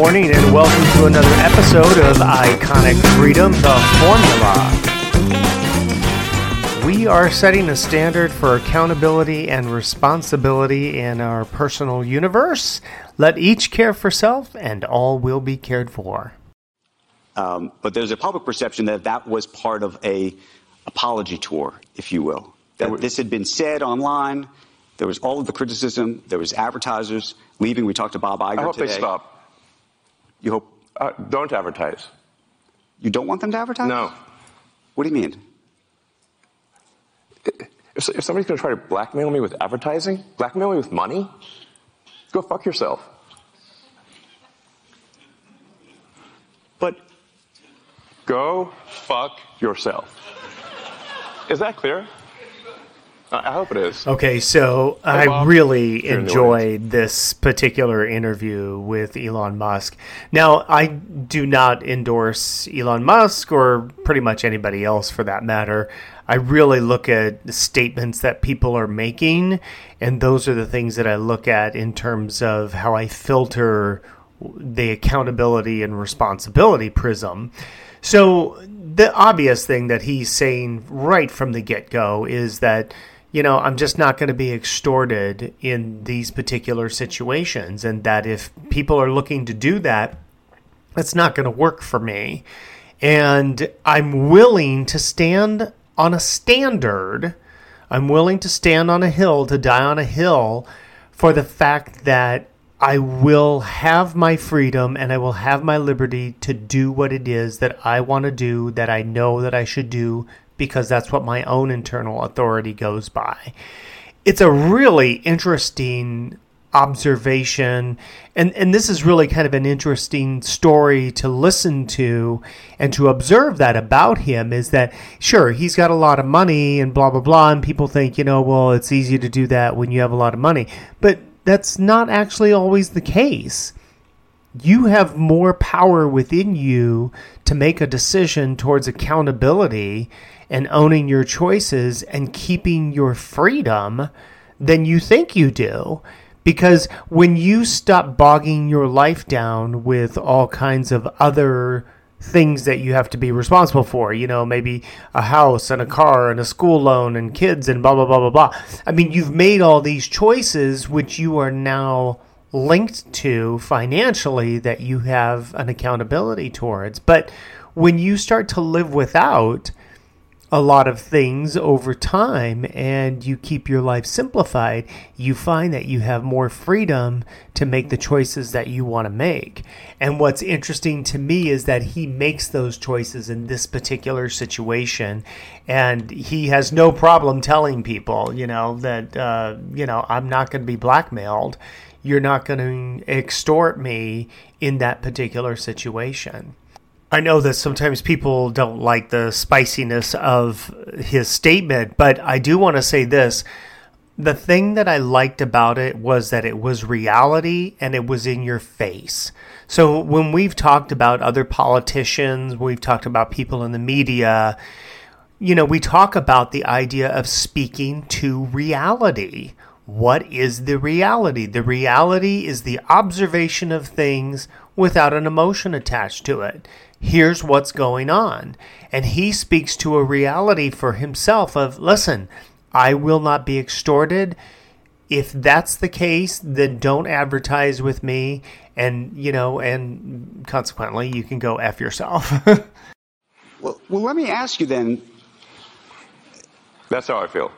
morning, and welcome to another episode of Iconic Freedom The Formula. We are setting a standard for accountability and responsibility in our personal universe. Let each care for self, and all will be cared for. Um, but there's a public perception that that was part of a apology tour, if you will. That this had been said online. There was all of the criticism. There was advertisers leaving. We talked to Bob Iger I hope today. they stop. You hope Uh, don't advertise. you don't want them to advertise? No. What do you mean? If, if somebody's going to try to blackmail me with advertising, blackmail me with money, go fuck yourself. But Go fuck yourself. Is that clear? I I hope it is. Okay, so I Bob. really You're in the enjoyed this particular interview with Elon Musk. Now, I do not endorse Elon Musk or pretty much anybody else for that matter. I really look at the statements that people are making, and those are the things that I look at in terms of how I filter the accountability and responsibility prism. So the obvious thing that he's saying right from the get go is that, you know, I'm just not going to be extorted in these particular situations. And that if people are looking to do that, it's not going to work for me. And I'm willing to stand on a standard. I'm willing to stand on a hill, to die on a hill for the fact that I will have my freedom and I will have my liberty to do what it is that I want to do, that I know that I should do, because that's what my own internal authority goes by. It's a really interesting observation and and this is really kind of an interesting story to listen to and to observe that about him is that sure he's got a lot of money and blah blah blah and people think you know well it's easy to do that when you have a lot of money but that's not actually always the case you have more power within you to make a decision towards accountability and owning your choices and keeping your freedom than you think you do. Because when you stop bogging your life down with all kinds of other things that you have to be responsible for, you know, maybe a house and a car and a school loan and kids and blah, blah, blah, blah, blah. I mean, you've made all these choices which you are now linked to financially that you have an accountability towards. But when you start to live without a lot of things over time and you keep your life simplified, you find that you have more freedom to make the choices that you want to make. And what's interesting to me is that he makes those choices in this particular situation and he has no problem telling people, you know, that, uh, you know, I'm not going to be blackmailed you're not going to extort me in that particular situation. I know that sometimes people don't like the spiciness of his statement, but I do want to say this. The thing that I liked about it was that it was reality and it was in your face. So when we've talked about other politicians, we've talked about people in the media, you know, we talk about the idea of speaking to reality what is the reality? The reality is the observation of things without an emotion attached to it. Here's what's going on. And he speaks to a reality for himself of listen, I will not be extorted. If that's the case, then don't advertise with me and you know, and consequently you can go F yourself. well, well, let me ask you then. That's how I feel.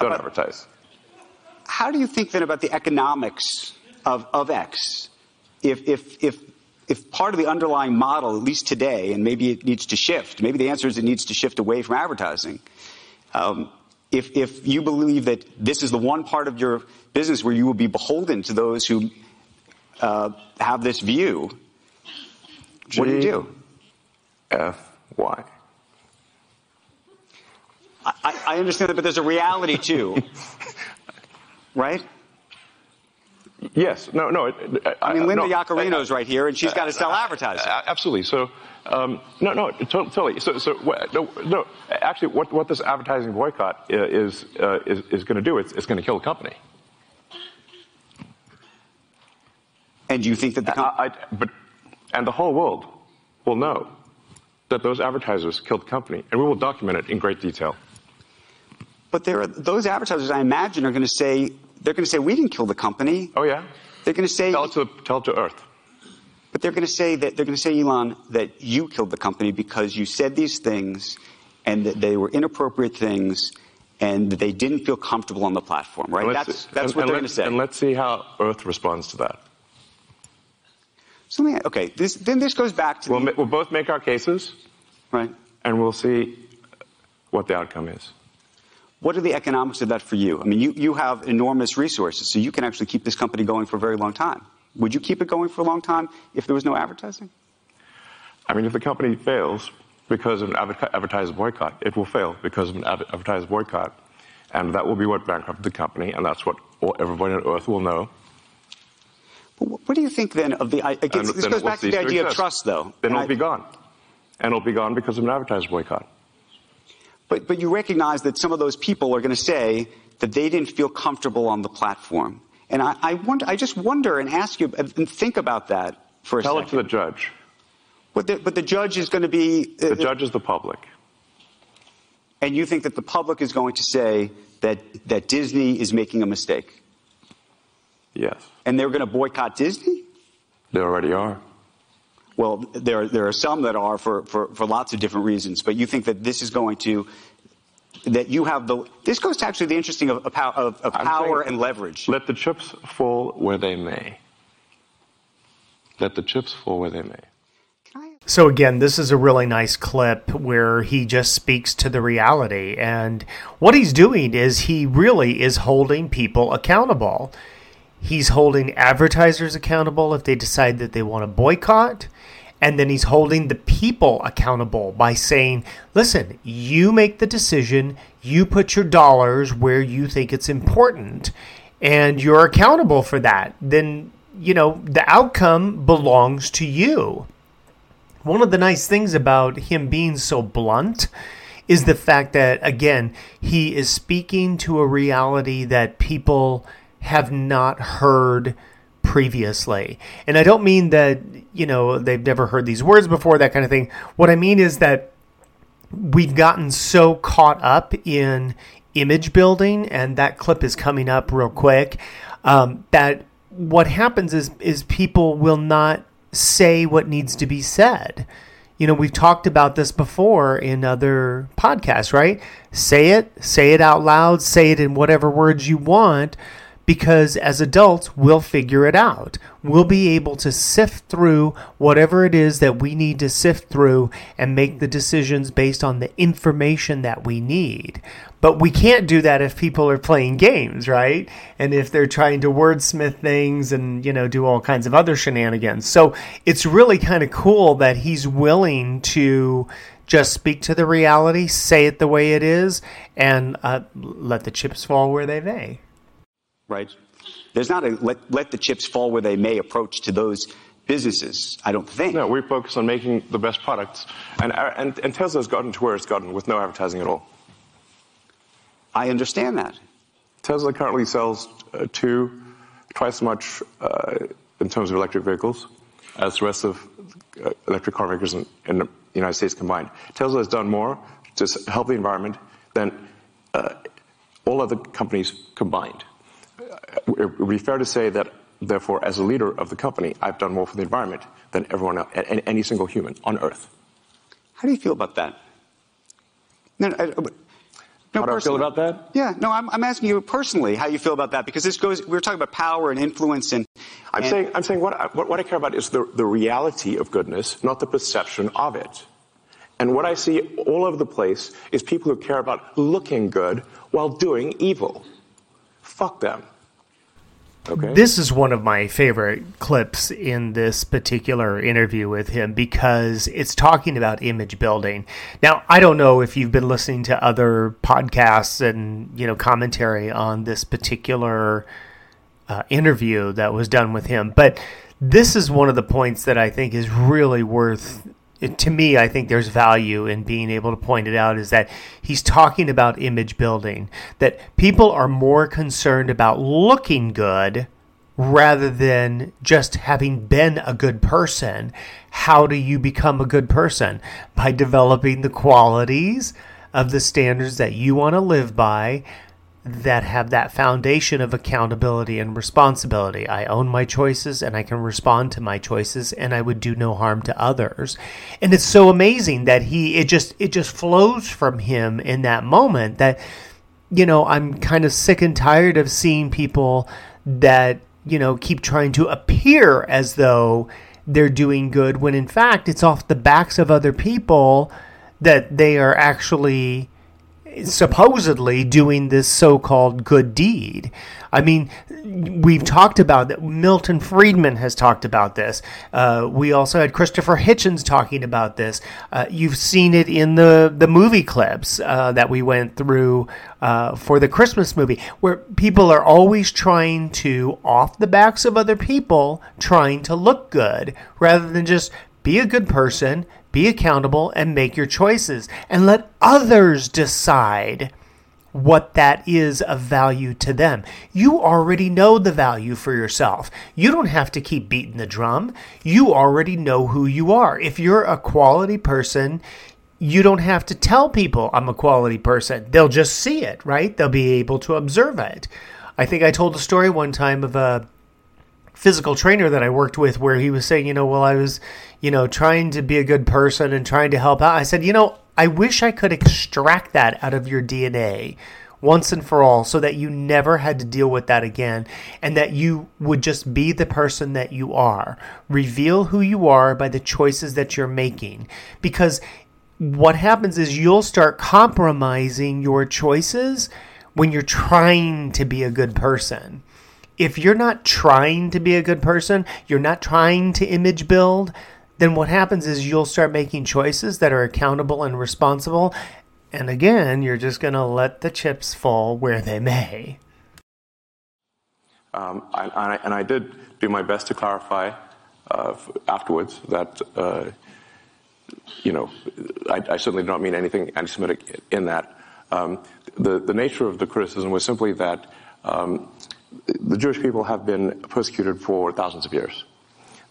Don't advertise. How do you think then about the economics of, of X? If, if, if, if part of the underlying model, at least today, and maybe it needs to shift, maybe the answer is it needs to shift away from advertising. Um, if, if you believe that this is the one part of your business where you will be beholden to those who uh, have this view, what do you do? F Y. I, I understand that, but there's a reality too, right? Yes. No. No. it- I, I mean, Linda no, Yaccarino's right here, and she's got to sell advertising. Uh, Absolutely. So, um, no, no, totally. So, so no, no. Actually, what what this advertising boycott is uh, is is going to do? It's, it's going to kill the company. And do you think that the com- I, I, but and the whole world will know that those advertisers killed the company, and we will document it in great detail. But there are, those advertisers, I imagine, are going to say they're going to say we didn't kill the company. Oh yeah. They're going to say tell it to tell it to Earth. But they're going to say that they're going to say, Elon, that you killed the company because you said these things, and that they were inappropriate things, and they didn't feel comfortable on the platform. Right? That's that's and, what and they're going to say. And let's see how Earth responds to that. So okay, this, then this goes back to we'll, the, we'll both make our cases, right? And we'll see what the outcome is. What are the economics of that for you? I mean, you, you have enormous resources, so you can actually keep this company going for a very long time. Would you keep it going for a long time if there was no advertising? I mean, if the company fails because of an advertiser boycott, it will fail because of an advertiser boycott. And that will be what bankrupted the company, and that's what everybody on earth will know. What do you think then of the? Again, this goes back to the idea of trust, though. Then it'll I, be gone, and it'll be gone because of an advertiser boycott. But but you recognize that some of those people are going to say that they didn't feel comfortable on the platform, and I, I wonder. I just wonder and ask you and think about that for a Tell second. Tell it to the judge. But the, but the judge is going to be. Uh, the judge is the public. And you think that the public is going to say that that Disney is making a mistake? Yes. And they're going to boycott Disney? They already are. Well, there, there are some that are for, for, for lots of different reasons, but you think that this is going to, that you have the, this goes to actually the interesting of, of, of, of power and leverage. Let the chips fall where they may. Let the chips fall where they may. So again, this is a really nice clip where he just speaks to the reality. And what he's doing is he really is holding people accountable. He's holding advertisers accountable if they decide that they want to boycott. And then he's holding the people accountable by saying, listen, you make the decision, you put your dollars where you think it's important, and you're accountable for that. Then, you know, the outcome belongs to you. One of the nice things about him being so blunt is the fact that, again, he is speaking to a reality that people have not heard previously. And I don't mean that, you know, they've never heard these words before, that kind of thing. What I mean is that we've gotten so caught up in image building, and that clip is coming up real quick, um, that what happens is, is people will not say what needs to be said. You know, we've talked about this before in other podcasts, right? Say it, say it out loud, say it in whatever words you want because as adults, we'll figure it out. We'll be able to sift through whatever it is that we need to sift through and make the decisions based on the information that we need. But we can't do that if people are playing games, right? And if they're trying to wordsmith things and, you know, do all kinds of other shenanigans. So it's really kind of cool that he's willing to just speak to the reality, say it the way it is, and uh, let the chips fall where they may right? There's not a let, let the chips fall where they may approach to those businesses, I don't think. No, we focus on making the best products. And, and, and Tesla's gotten to where it's gotten with no advertising at all. I understand that. Tesla currently sells uh, two, twice as much uh, in terms of electric vehicles as the rest of uh, electric car makers in, in, the United States combined. Tesla has done more to help the environment than uh, all other companies combined it would be fair to say that, therefore, as a leader of the company, I've done more for the environment than everyone else, any single human on Earth. How do you feel about that? No, I, uh, no, how do I feel about that? Yeah, no, I'm, I'm, asking you personally how you feel about that because this goes. We are talking about power and influence, and I'm and, saying, I'm saying what I, what, what I care about is the, the reality of goodness, not the perception of it. And what I see all over the place is people who care about looking good while doing evil. Fuck them. Okay. This is one of my favorite clips in this particular interview with him because it's talking about image building. Now, I don't know if you've been listening to other podcasts and, you know, commentary on this particular uh, interview that was done with him, but this is one of the points that I think is really worth to me, I think there's value in being able to point it out is that he's talking about image building, that people are more concerned about looking good rather than just having been a good person. How do you become a good person? By developing the qualities of the standards that you want to live by that have that foundation of accountability and responsibility. I own my choices and I can respond to my choices and I would do no harm to others. And it's so amazing that he it just it just flows from him in that moment that you know, I'm kind of sick and tired of seeing people that, you know, keep trying to appear as though they're doing good when in fact it's off the backs of other people that they are actually supposedly doing this so-called good deed. I mean, we've talked about that. Milton Friedman has talked about this. Uh, we also had Christopher Hitchens talking about this. Uh, you've seen it in the the movie clips uh, that we went through uh, for the Christmas movie, where people are always trying to, off the backs of other people, trying to look good rather than just be a good person, be accountable, and make your choices, and let others decide what that is of value to them. You already know the value for yourself. You don't have to keep beating the drum. You already know who you are. If you're a quality person, you don't have to tell people I'm a quality person. They'll just see it, right? They'll be able to observe it. I think I told a story one time of a physical trainer that I worked with where he was saying, you know, well, I was, you know, trying to be a good person and trying to help out. I said, you know, I wish I could extract that out of your DNA once and for all so that you never had to deal with that again and that you would just be the person that you are. Reveal who you are by the choices that you're making. Because what happens is you'll start compromising your choices when you're trying to be a good person if you're not trying to be a good person, you're not trying to image build, then what happens is you'll start making choices that are accountable and responsible. And again, you're just going to let the chips fall where they may. Um, I, I, and I did do my best to clarify uh, afterwards that, uh, you know, I, I, certainly do not mean anything anti Semitic in that. Um, the, the nature of the criticism was simply that um, the Jewish people have been persecuted for thousands of years.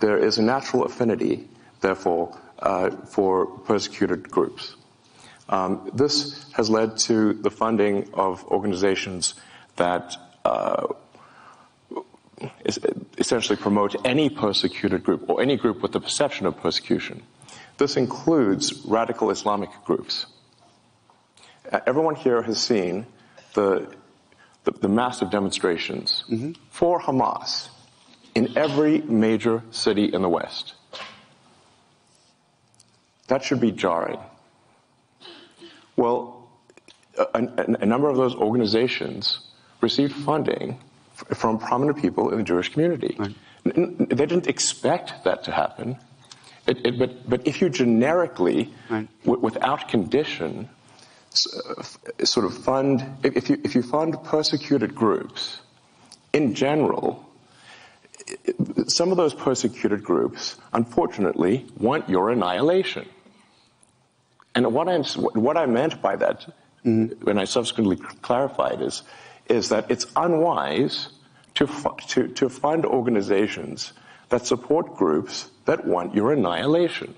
There is a natural affinity, therefore, uh, for persecuted groups. Um, this has led to the funding of organizations that uh, essentially promote any persecuted group or any group with the perception of persecution. This includes radical Islamic groups. Everyone here has seen the the, the massive demonstrations mm-hmm. for Hamas in every major city in the West. That should be jarring. Well, a, a, a number of those organizations received funding f- from prominent people in the Jewish community. Right. N- they didn't expect that to happen. It, it, but, but if you generically, right. w- without condition, Uh, sort of fund, if you, if you fund persecuted groups, in general, some of those persecuted groups, unfortunately, want your annihilation. And what, I'm, what I meant by that, when I subsequently clarified, is, is that it's unwise to, to, to fund organizations that support groups that want your annihilation.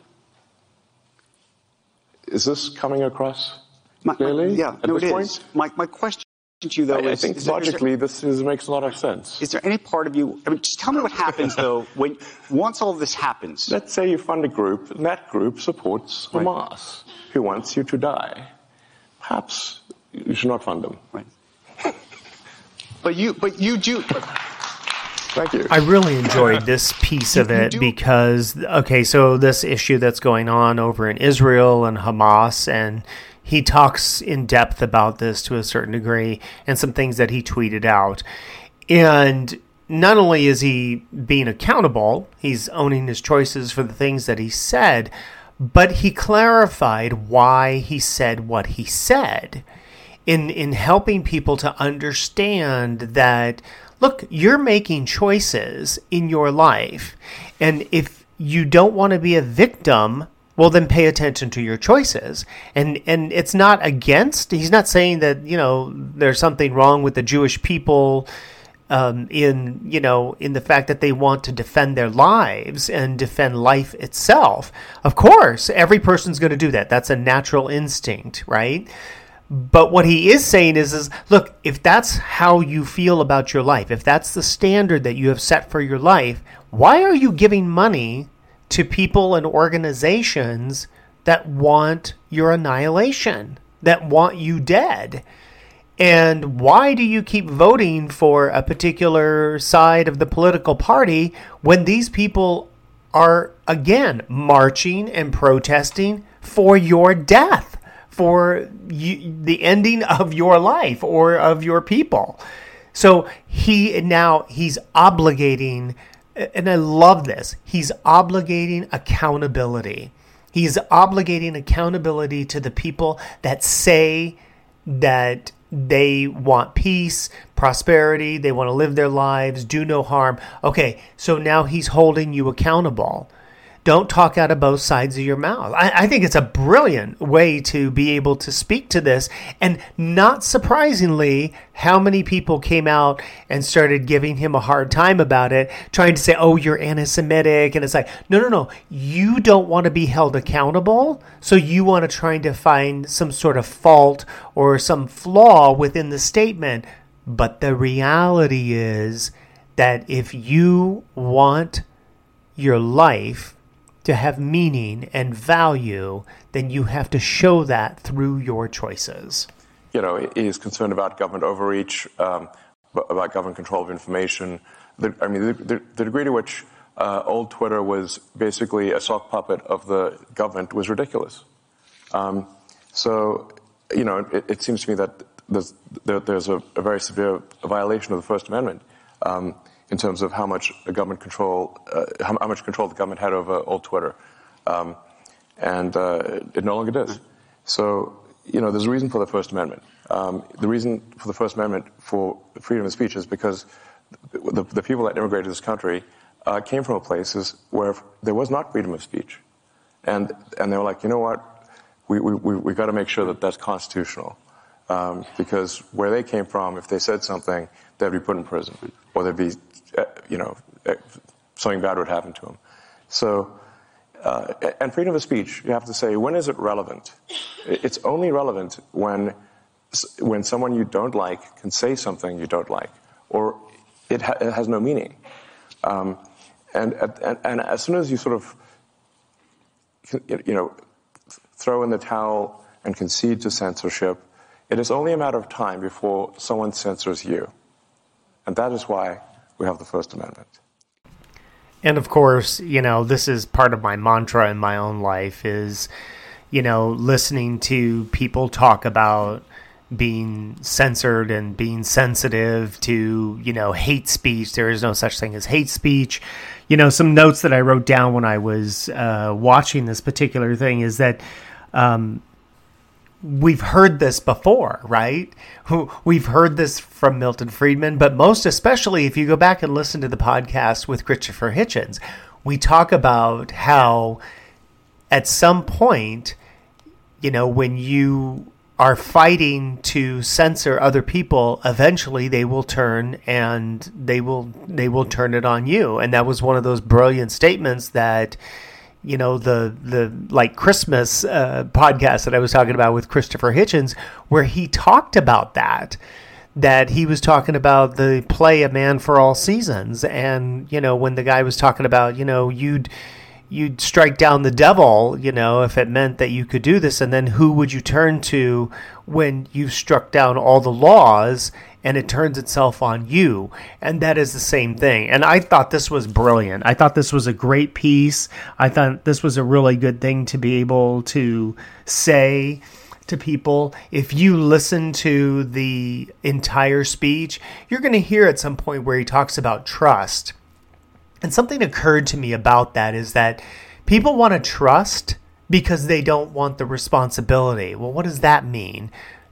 Is this coming across my, clearly? My, yeah, no, it point? is. My, my question to you, though, I, is, I think is logically there, is there, this is, makes a lot of sense. Is there any part of you? I mean, just tell me what happens though when once all of this happens. Let's say you fund a group, and that group supports right. Hamas, who wants you to die. Perhaps you should not fund them. Right. but you, but you do. Thank you. I really enjoyed this piece of it because, okay, so this issue that's going on over in Israel and Hamas and he talks in depth about this to a certain degree and some things that he tweeted out. And not only is he being accountable, he's owning his choices for the things that he said, but he clarified why he said what he said in in helping people to understand that look, you're making choices in your life and if you don't want to be a victim well then pay attention to your choices and and it's not against he's not saying that you know there's something wrong with the jewish people um, in you know in the fact that they want to defend their lives and defend life itself. Of course, every person's going to do that. That's a natural instinct, right? But what he is saying is, is look, if that's how you feel about your life, if that's the standard that you have set for your life, why are you giving money to people and organizations that want your annihilation, that want you dead? And why do you keep voting for a particular side of the political party when these people are, again, marching and protesting for your death, for you, the ending of your life or of your people? So he now he's obligating, and I love this, he's obligating accountability. He's obligating accountability to the people that say that they want peace, prosperity, they want to live their lives, do no harm. Okay, so now he's holding you accountable. Don't talk out of both sides of your mouth. I, I, think it's a brilliant way to be able to speak to this. And not surprisingly, how many people came out and started giving him a hard time about it, trying to say, oh, you're anti Semitic. And it's like, no, no, no. You don't want to be held accountable. So you want to try to find some sort of fault or some flaw within the statement. But the reality is that if you want your life to have meaning and value, then you have to show that through your choices. You know, he is concerned about government overreach, um, about government control of information. The, I mean, the, the, the, degree to which uh, old Twitter was basically a sock puppet of the government was ridiculous. Um, so, you know, it, it, seems to me that there's, there, there's a, a, very severe violation of the First Amendment. Um, in terms of how much government control, uh, how, how, much control the government had over old Twitter, um, and uh, it no longer does. So you know, there's a reason for the First Amendment. Um, the reason for the First Amendment for freedom of speech is because the, the people that immigrated to this country uh, came from places where there was not freedom of speech, and and they were like, you know what, we we we, we got to make sure that that's constitutional. Um, because where they came from, if they said something, they'd be put in prison, or they'd be uh, you know, uh, something bad would happen to them. So, uh, and freedom of speech, you have to say, when is it relevant? It's only relevant when, when someone you don't like can say something you don't like, or it, ha- it has no meaning. Um, and, and, and as soon as you sort of, you know, throw in the towel and concede to censorship, it is only a matter of time before someone censors you. And that is why we have the First Amendment. And of course, you know, this is part of my mantra in my own life is, you know, listening to people talk about being censored and being sensitive to, you know, hate speech. There is no such thing as hate speech. You know, some notes that I wrote down when I was uh, watching this particular thing is that um, we've heard this before, right? We've heard this from Milton Friedman, but most especially if you go back and listen to the podcast with Christopher Hitchens, we talk about how at some point, you know, when you are fighting to censor other people, eventually they will turn and they will they will turn it on you. And that was one of those brilliant statements that you know the the like Christmas uh, podcast that I was talking about with Christopher Hitchens, where he talked about that. That he was talking about the play "A Man for All Seasons," and you know when the guy was talking about you know you'd you'd strike down the devil, you know, if it meant that you could do this, and then who would you turn to when you've struck down all the laws and it turns itself on you. And that is the same thing. And I thought this was brilliant. I thought this was a great piece. I thought this was a really good thing to be able to say to people. If you listen to the entire speech, you're going to hear at some point where he talks about trust. And something occurred to me about that is that people want to trust because they don't want the responsibility. Well, what does that mean?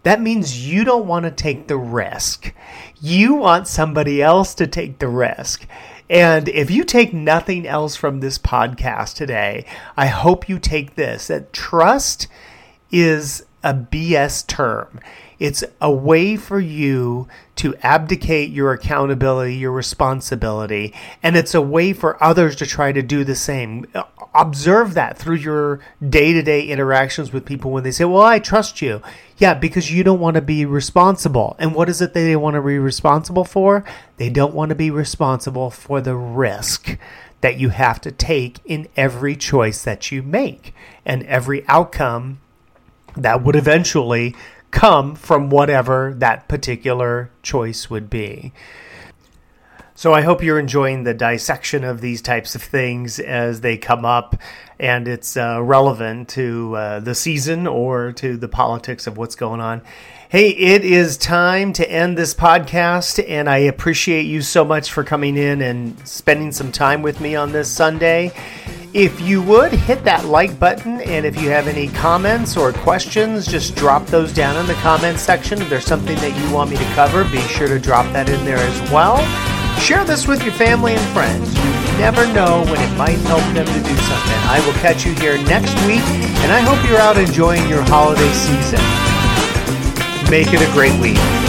That means you don't want to take the risk. You want somebody else to take the risk. And if you take nothing else from this podcast today, I hope you take this that trust is a BS term. It's a way for you to abdicate your accountability, your responsibility, and it's a way for others to try to do the same. Observe that through your day to day interactions with people when they say, Well, I trust you. Yeah, because you don't want to be responsible. And what is it that they want to be responsible for? They don't want to be responsible for the risk that you have to take in every choice that you make and every outcome that would eventually come from whatever that particular choice would be. So I hope you're enjoying the dissection of these types of things as they come up and it's uh, relevant to uh, the season or to the politics of what's going on. Hey, it is time to end this podcast, and I appreciate you so much for coming in and spending some time with me on this Sunday. If you would hit that like button, and if you have any comments or questions, just drop those down in the comments section. If there's something that you want me to cover, be sure to drop that in there as well. Share this with your family and friends. You never know when it might help them to do something. I will catch you here next week, and I hope you're out enjoying your holiday season. Make it a great week.